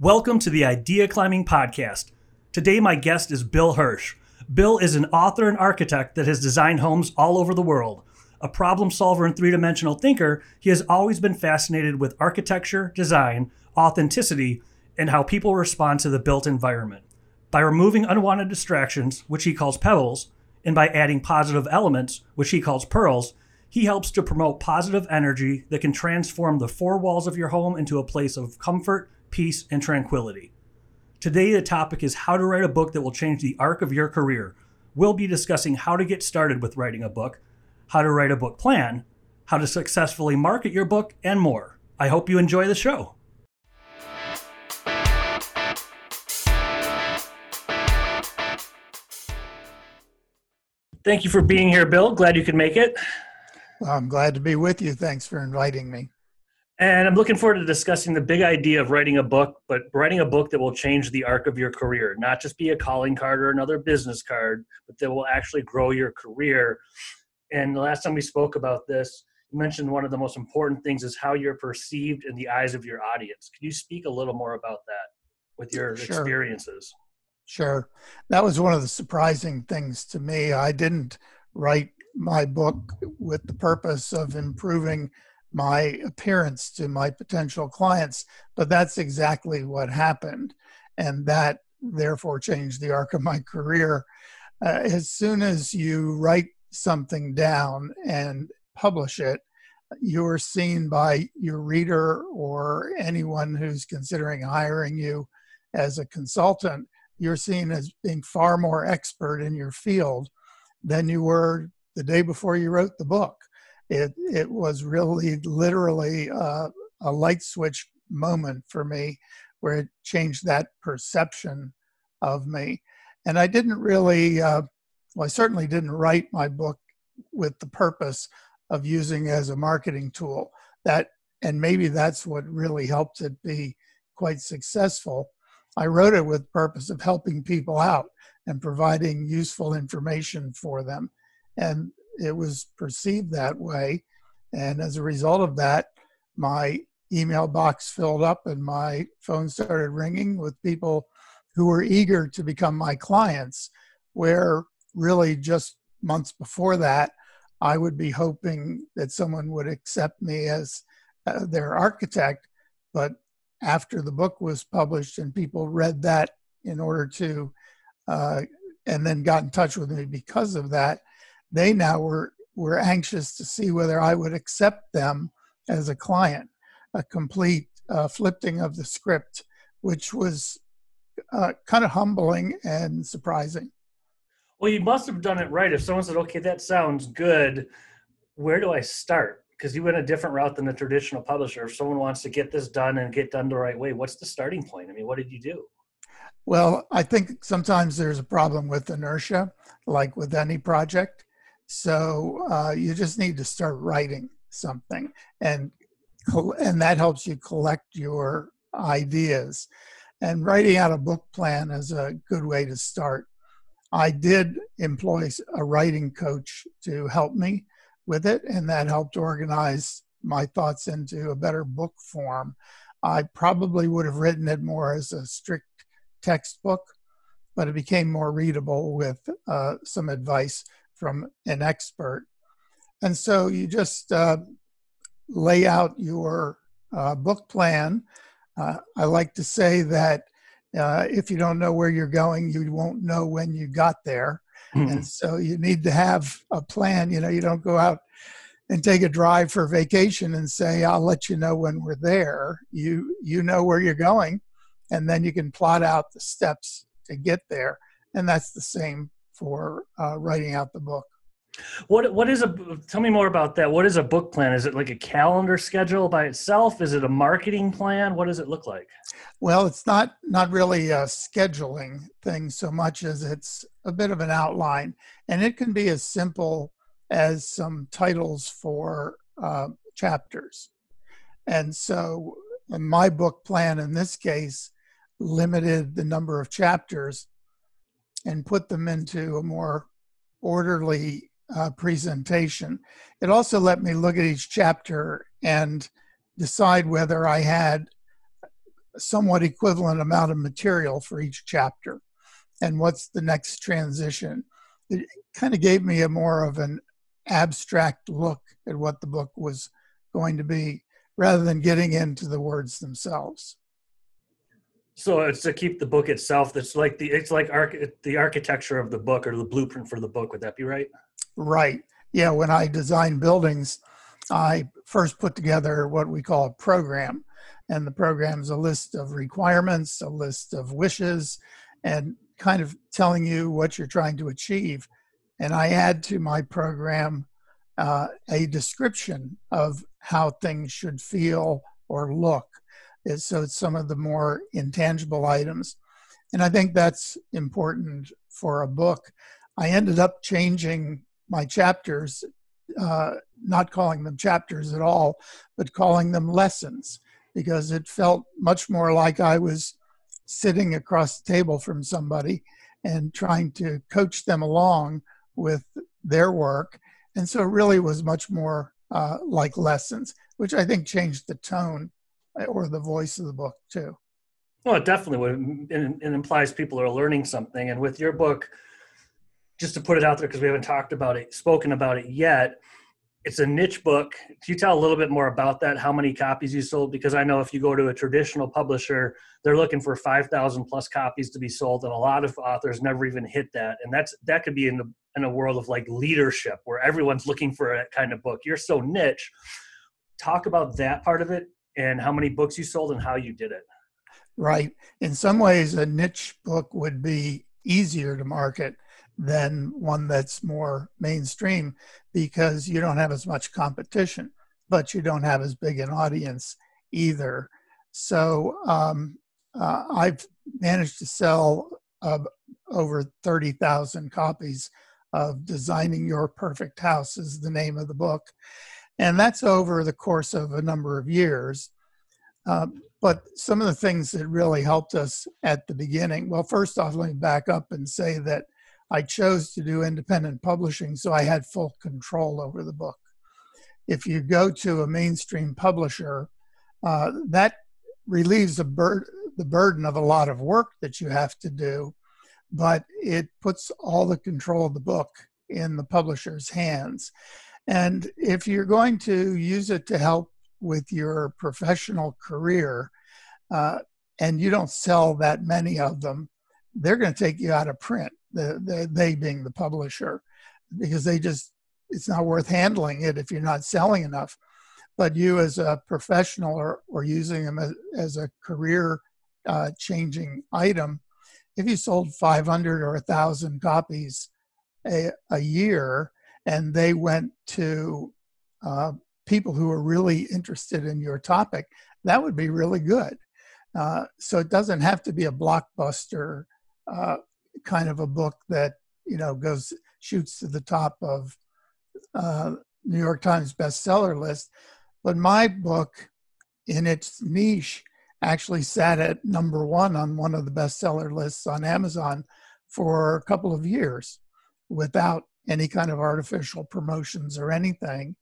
Welcome to the Idea Climbing Podcast. Today, my guest is Bill Hirsch. Bill is an author and architect that has designed homes all over the world. A problem solver and three dimensional thinker, he has always been fascinated with architecture, design, authenticity, and how people respond to the built environment. By removing unwanted distractions, which he calls pebbles, and by adding positive elements, which he calls pearls, he helps to promote positive energy that can transform the four walls of your home into a place of comfort, peace, and tranquility. Today, the topic is how to write a book that will change the arc of your career. We'll be discussing how to get started with writing a book, how to write a book plan, how to successfully market your book, and more. I hope you enjoy the show. Thank you for being here, Bill. Glad you could make it. Well, I'm glad to be with you. Thanks for inviting me. And I'm looking forward to discussing the big idea of writing a book, but writing a book that will change the arc of your career, not just be a calling card or another business card, but that will actually grow your career. And the last time we spoke about this, you mentioned one of the most important things is how you're perceived in the eyes of your audience. Can you speak a little more about that with your sure. experiences? Sure. That was one of the surprising things to me. I didn't write my book with the purpose of improving my appearance to my potential clients, but that's exactly what happened. And that therefore changed the arc of my career. Uh, as soon as you write something down and publish it, you're seen by your reader or anyone who's considering hiring you as a consultant. You're seen as being far more expert in your field than you were the day before you wrote the book it it was really literally uh, a light switch moment for me where it changed that perception of me. And i didn't really uh, well i certainly didn't write my book with the purpose of using as a marketing tool. That and maybe that's what really helped it be quite successful. I wrote it with purpose of helping people out and providing useful information for them. And it was perceived that way. And as a result of that, my email box filled up and my phone started ringing with people who were eager to become my clients, where really just months before that, I would be hoping that someone would accept me as uh, their architect. But after the book was published and people read that in order to, uh, and then got in touch with me because of that, they now were were anxious to see whether I would accept them as a client. A complete uh, flipping of the script, which was uh, kind of humbling and surprising. Well, you must have done it right. If someone said, "Okay, that sounds good," where do I start? Because you went a different route than the traditional publisher. If someone wants to get this done and get done the right way, what's the starting point? I mean, what did you do? Well, I think sometimes there's a problem with inertia, like with any project. So uh, you just need to start writing something, and and that helps you collect your ideas. And writing out a book plan is a good way to start. I did employ a writing coach to help me with it, and that helped organize my thoughts into a better book form. I probably would have written it more as a strict textbook, but it became more readable with uh, some advice from an expert. And so you just uh, lay out your uh, book plan. Uh, I like to say that uh, if you don't know where you're going, you won't know when you got there. Mm-hmm. And so you need to have a plan. You know, you don't go out and take a drive for vacation and say, "I'll let you know when we're there." You you know where you're going, and then you can plot out the steps to get there. And that's the same for uh, writing out the book. What what is a tell me more about that? What is a book plan? Is it like a calendar schedule by itself? Is it a marketing plan? What does it look like? Well, it's not not really a scheduling thing so much as it's a bit of an outline, and it can be as simple as some titles for uh, chapters. And so, in my book plan in this case limited the number of chapters and put them into a more orderly uh, presentation. It also let me look at each chapter and decide whether I had a somewhat equivalent amount of material for each chapter and what's the next transition. It kind of gave me a more of an abstract look at what the book was going to be rather than getting into the words themselves. So it's to keep the book itself. That's like the it's like arch, the architecture of the book or the blueprint for the book. Would that be right? Right. Yeah. When I design buildings, I first put together what we call a program, and the program is a list of requirements, a list of wishes, and kind of telling you what you're trying to achieve. And I add to my program uh, a description of how things should feel or look. So it's some of the more intangible items. And I think that's important for a book. I ended up changing my chapters, uh, not calling them chapters at all, but calling them lessons because it felt much more like I was sitting across the table from somebody and trying to coach them along with their work. And so it really was much more uh, like lessons, which I think changed the tone or the voice of the book too. Well, it definitely would. It, it implies people are learning something. And with your book, just to put it out there because we haven't talked about it, spoken about it yet, it's a niche book. Can you tell a little bit more about that? How many copies you sold? Because I know if you go to a traditional publisher, they're looking for five thousand plus copies to be sold, and a lot of authors never even hit that. And that's that could be in the in a world of like leadership where everyone's looking for that kind of book. You're so niche. Talk about that part of it and how many books you sold and how you did it. Right. In some ways, a niche book would be easier to market than one that's more mainstream because you don't have as much competition, but you don't have as big an audience either. So um, uh, I've managed to sell uh, over 30,000 copies of Designing Your Perfect House, is the name of the book. And that's over the course of a number of years. Uh, but some of the things that really helped us at the beginning, well, first off, let me back up and say that I chose to do independent publishing, so I had full control over the book. If you go to a mainstream publisher, uh, that relieves bur- the burden of a lot of work that you have to do, but it puts all the control of the book in the publisher's hands. And if you're going to use it to help with your professional career, uh, and you don't sell that many of them, they're going to take you out of print the, the they being the publisher, because they just it's not worth handling it if you're not selling enough. But you as a professional or, or using them as, as a career uh, changing item, if you sold 500 or 1,000 copies a, a year and they went to uh, people who are really interested in your topic, that would be really good. Uh, so it doesn't have to be a blockbuster uh, kind of a book that you know goes shoots to the top of uh, New York Times bestseller list. But my book, in its niche, actually sat at number one on one of the bestseller lists on Amazon for a couple of years without any kind of artificial promotions or anything.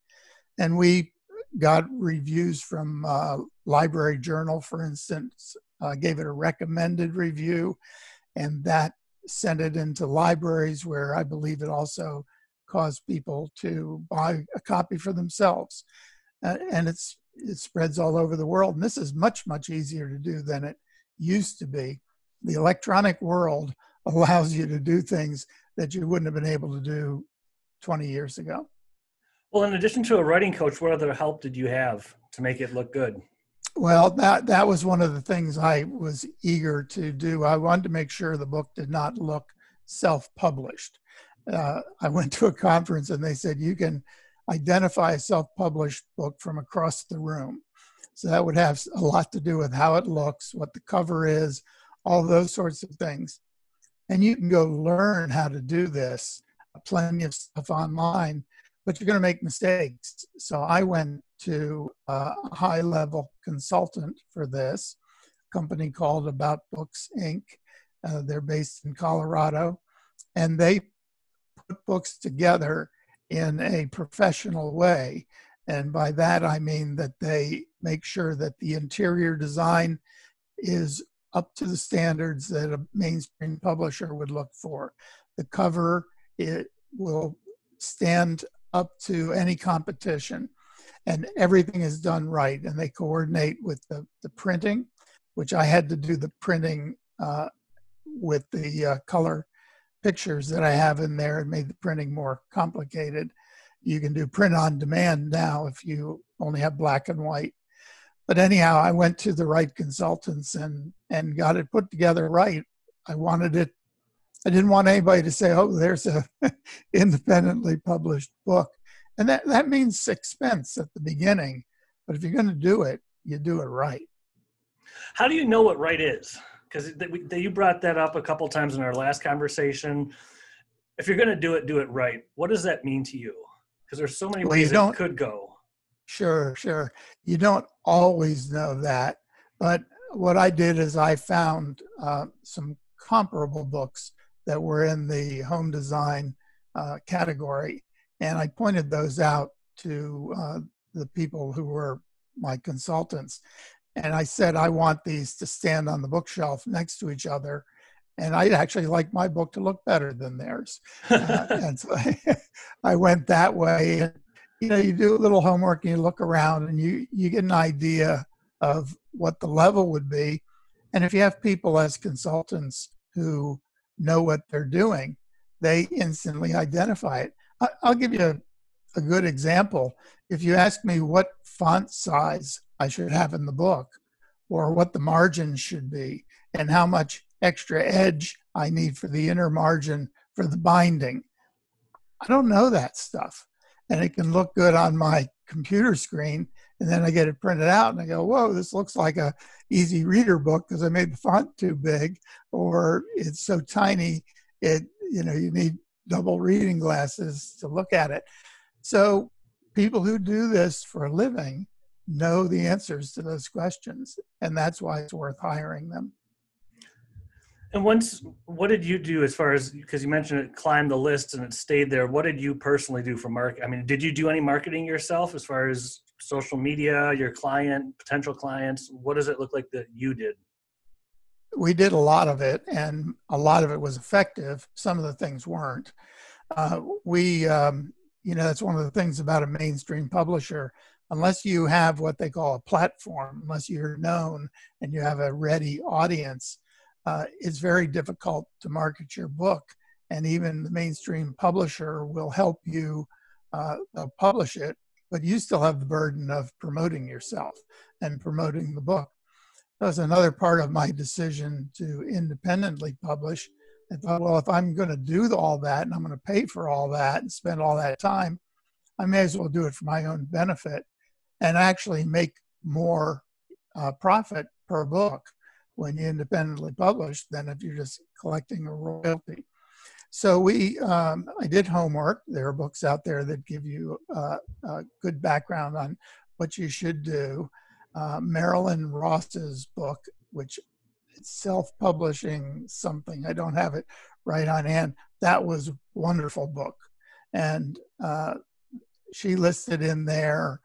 And we got reviews from uh, Library Journal, for instance, uh, gave it a recommended review, and that sent it into libraries where I believe it also caused people to buy a copy for themselves. Uh, and it's it spreads all over the world. And this is much, much easier to do than it used to be. The electronic world allows you to do things that you wouldn't have been able to do 20 years ago. Well, in addition to a writing coach, what other help did you have to make it look good? Well, that that was one of the things I was eager to do. I wanted to make sure the book did not look self-published. Uh, I went to a conference and they said you can identify a self-published book from across the room. So that would have a lot to do with how it looks, what the cover is, all those sorts of things. And you can go learn how to do this. Plenty of stuff online but you're going to make mistakes. So I went to a high level consultant for this company called About Books Inc. Uh, they're based in Colorado, and they put books together in a professional way. And by that, I mean that they make sure that the interior design is up to the standards that a mainstream publisher would look for. The cover it will stand up to any competition and everything is done right and they coordinate with the, the printing which i had to do the printing uh, with the uh, color pictures that i have in there. And made the printing more complicated. You can do print on demand now if you only have black and white but anyhow i went to the right consultants and and got it put together right. I wanted it i didn't want anybody to say oh there's a independently published book. And that that means expense at the beginning but if you're going to do it you do it right. How do you know what right is? Because you brought that up a couple times in our last conversation. If you're going to do it do it right. What does that mean to you? Because there's so many well, ways it could go Sure, sure. You don't always know that, but what I did is I found uh, some comparable books that were in the home design uh, category, and I pointed those out to uh, the people who were my consultants. And I said, I want these to stand on the bookshelf next to each other. And I'd actually like my book to look better than theirs. Uh, and so I, I went that way you know you do a little homework and you look around and you you get an idea of what the level would be. And if you have people as consultants who know what they're doing they instantly identify it. I'll give you a, a good example. If you ask me what font size i should have in the book or what the margins should be and how much extra edge i need for the inner margin for the binding i don't know that stuff and it can look good on my computer screen and then I get it printed out and I go, whoa, this looks like a easy reader book because I made the font too big, or it's so tiny, it you know you need double reading glasses to look at it. So people who do this for a living know the answers to those questions, and that's why it's worth hiring them. And once, what did you do as far as because you mentioned it climbed the list and it stayed there? What did you personally do for market? I mean, did you do any marketing yourself as far as social media, your client, potential clients? What does it look like that you did? We did a lot of it, and a lot of it was effective. Some of the things weren't. Uh, we, um, you know, that's one of the things about a mainstream publisher. Unless you have what they call a platform, unless you're known and you have a ready audience, uh, it's very difficult to market your book. And even the mainstream publisher will help you uh, publish it, but you still have the burden of promoting yourself and promoting the book. That's another part of my decision to independently publish. I thought, well, if I'm going to do all that and I'm going to pay for all that and spend all that time, I may as well do it for my own benefit and actually make more uh, profit per book when you independently publish than if you're just collecting a royalty. So we, um, I did homework. There are books out there that give you uh, a good background on what you should do. Uh, Marilyn Ross's book, which is self-publishing something. I don't have it right on hand. That was a wonderful book, and uh, she listed in there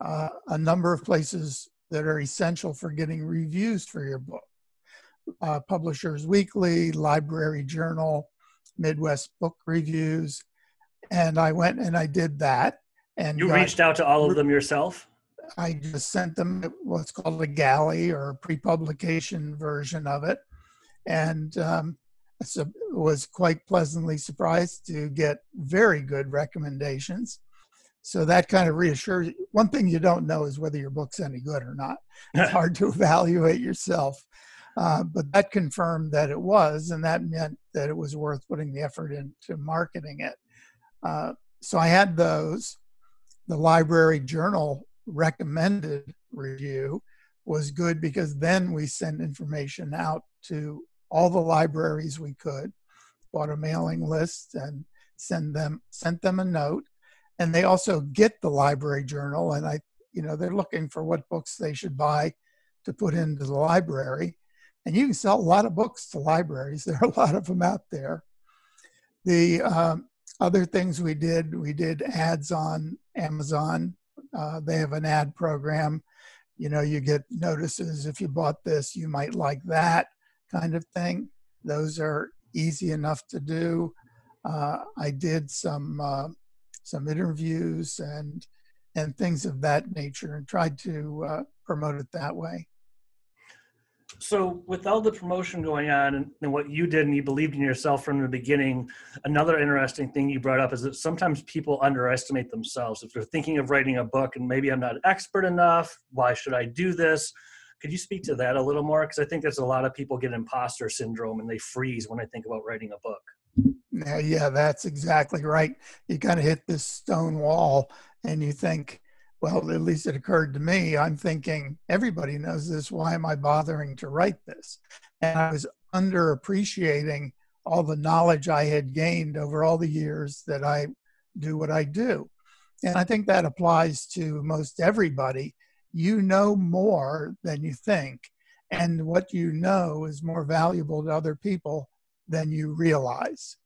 uh, a number of places that are essential for getting reviews for your book uh, Publishers Weekly, Library Journal, Midwest Book Reviews, and I went and I did that. And you reached out to all of them yourself. I just sent them what's called a galley or a pre-publication version of it, and um, so was quite pleasantly surprised to get very good recommendations. So that kind of reassures. You. One thing you don't know is whether your book's any good or not. It's hard to evaluate yourself. Uh, but that confirmed that it was, and that meant that it was worth putting the effort into marketing it. Uh, so I had those. The library journal recommended review was good because then we sent information out to all the libraries we could, bought a mailing list and send them sent them a note. And they also get the library journal and I you know they're looking for what books they should buy to put into the library and you can sell a lot of books to libraries. There are a lot of them out there. The um, other things we did, we did ads on Amazon. Uh, they have an ad program. you know, you get notices if you bought this, you might like that kind of thing. Those are easy enough to do. Uh, I did some uh, some interviews and and things of that nature, and tried to uh, promote it that way. So, with all the promotion going on and, and, what you did, and you believed in yourself from the beginning, another interesting thing you brought up is that sometimes people underestimate themselves. If they're thinking of writing a book and maybe I'm not expert enough, why should I do this? Could you speak to that a little more? Because I think there's a lot of people get imposter syndrome and they freeze when I think about writing a book. Yeah, yeah, that's exactly right. You kind of hit this stone wall and you think, well, at least it occurred to me. I'm thinking, everybody knows this. Why am I bothering to write this? And I was underappreciating all the knowledge I had gained over all the years that I do what I do. And I think that applies to most everybody. You know more than you think. And what you know is more valuable to other people than you realize.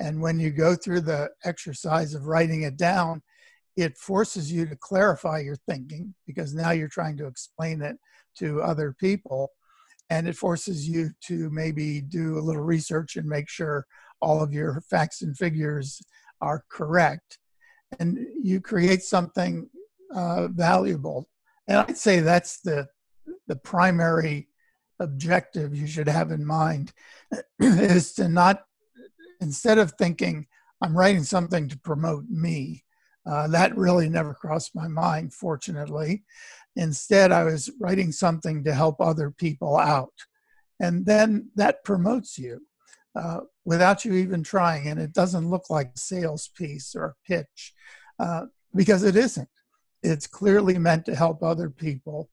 And when you go through the exercise of writing it down, it forces you to clarify your thinking because now you're trying to explain it to other people and it forces you to maybe do a little research and make sure all of your facts and figures are correct and you create something uh, valuable. And i'd say that's the the primary objective you should have in mind is to not instead of thinking i'm writing something to promote me uh, that really never crossed my mind, fortunately. Instead, I was writing something to help other people out. And then that promotes you uh, without you even trying. And it doesn't look like a sales piece or a pitch uh, because it isn't. It's clearly meant to help other people.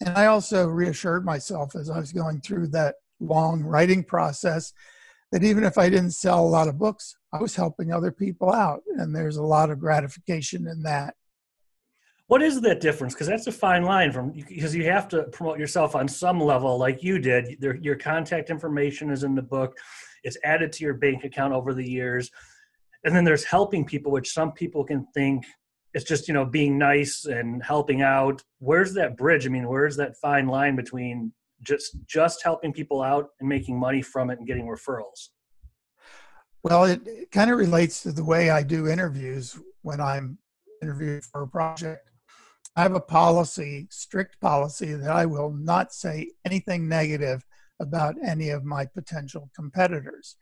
And I also reassured myself as I was going through that long writing process that even if I didn't sell a lot of books, I was helping other people out. And there's a lot of gratification in that. What is that difference? Because that's a fine line from because you have to promote yourself on some level, like you did. Your contact information is in the book, it's added to your bank account over the years. And then there's helping people, which some people can think it's just, you know, being nice and helping out. Where's that bridge? I mean, where's that fine line between just just helping people out and making money from it and getting referrals? Well, it, it kind of relates to the way I do interviews when I'm interviewing for a project. I have a policy, strict policy, that I will not say anything negative about any of my potential competitors.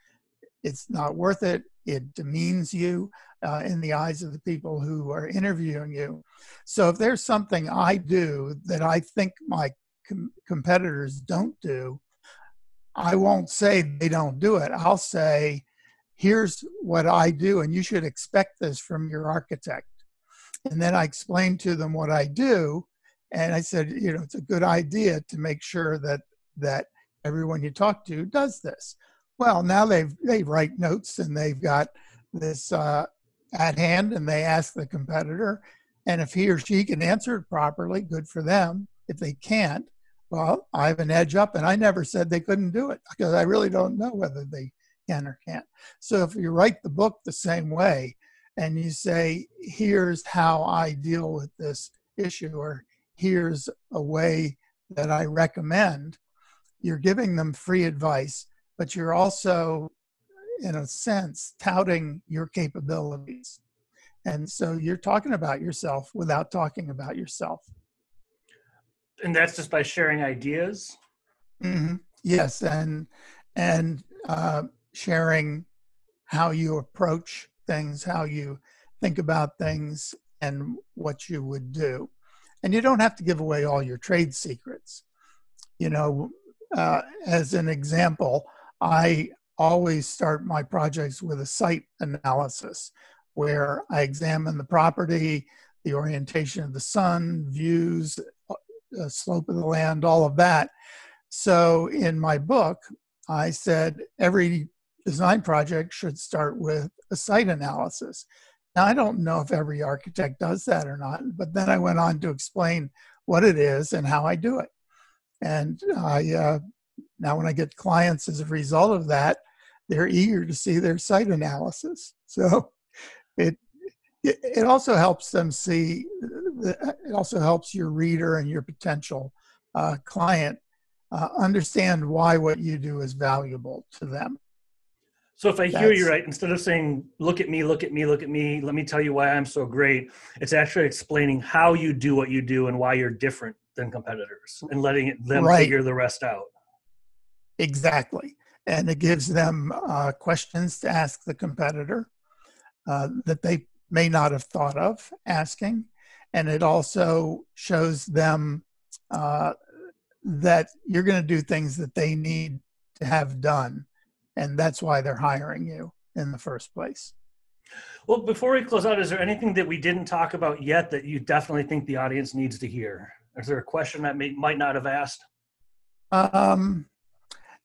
It's not worth it. It demeans you uh, in the eyes of the people who are interviewing you. So if there's something I do that I think my com- competitors don't do, I won't say they don't do it. I'll say, here's what I do, and you should expect this from your architect. And then I explain to them what I do, and I said, you know, it's a good idea to make sure that that everyone you talk to does this. Well, now they've they write notes and they've got this uh, at hand, and they ask the competitor, and if he or she can answer it properly, good for them. If they can't, well, I have an edge up, and I never said they couldn't do it because I really don't know whether they can or can't. So if you write the book the same way and you say, here's how I deal with this issue, or here's a way that I recommend, you're giving them free advice, but you're also, in a sense, touting your capabilities. And so you're talking about yourself without talking about yourself. And that's just by sharing ideas? Mm-hmm. Yes. And, and, uh, sharing how you approach things, how you think about things, and what you would do. And you don't have to give away all your trade secrets. You know, uh, as an example, I always start my projects with a site analysis where I examine the property, the orientation of the sun, views, uh, slope of the land, all of that. So in my book, I said every design project should start with a site analysis. Now, I don't know if every architect does that or not, but then I went on to explain what it is and how I do it. And I uh, now, when I get clients as a result of that, they're eager to see their site analysis. So it it, it also helps them see. It also helps your reader and your potential uh, client uh, understand why what you do is valuable to them. So if I hear you right, instead of saying "look at me, look at me, look at me," let me tell you why I'm so great. It's actually explaining how you do what you do and why you're different than competitors, and letting them right. figure the rest out. Exactly, and it gives them uh, questions to ask the competitor uh, that they may not have thought of asking, and it also shows them uh, that you're going to do things that they need to have done and that's why they're hiring you in the first place. Well, before we close out, is there anything that we didn't talk about yet that you definitely think the audience needs to hear? Is there a question that may, might not have asked? Um,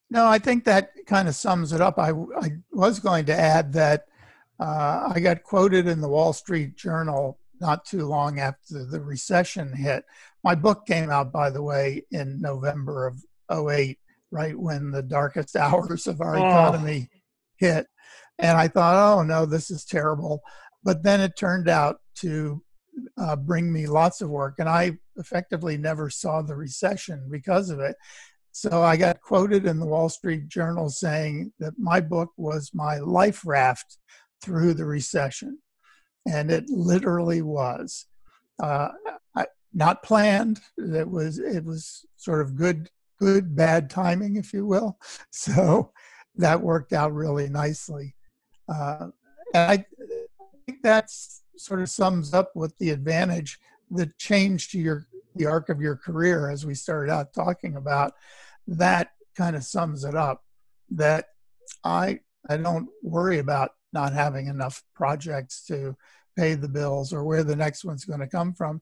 no, I think that kind of sums it up. I, I was going to add that uh, I got quoted in the Wall Street Journal not too long after the recession hit. My book came out, by the way, in November of 08 right when the darkest hours of our oh. economy hit. And I thought, oh no, this is terrible. But then it turned out to uh, bring me lots of work, and I effectively never saw the recession because of it. So I got quoted in the Wall Street Journal saying that my book was my life raft through the recession. And it literally was. Uh, I, not planned. It was it was sort of good good bad timing, if you will. So that worked out really nicely. Uh, and I think that sort of sums up with the advantage, the change to your the arc of your career, as we started out talking about. That kind of sums it up. That I I don't worry about not having enough projects to pay the bills or where the next one's going to come from.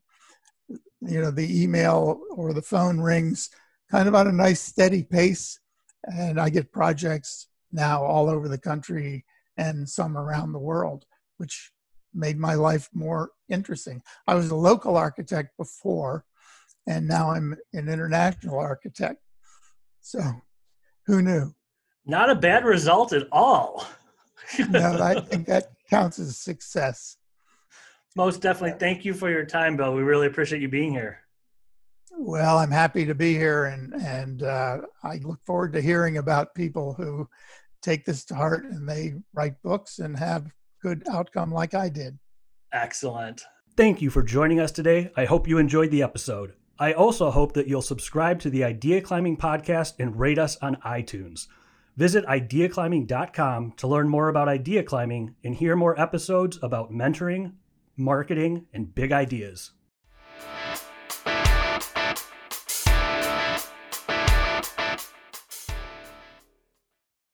You know, the email or the phone rings kind of on a nice steady pace. And I get projects now all over the country and some around the world, which made my life more interesting. I was a local architect before, and now I'm an international architect. So who knew? Not a bad result at all. No, I think that counts as success. Most definitely. Thank you for your time, Bill. We really appreciate you being here. Well, I'm happy to be here, and and uh, I look forward to hearing about people who take this to heart and they write books and have good outcome like I did. Excellent. Thank you for joining us today. I hope you enjoyed the episode. I also hope that you'll subscribe to the Idea Climbing podcast and rate us on iTunes. Visit ideaclimbing.com to learn more about idea climbing and hear more episodes about mentoring, marketing, and big ideas.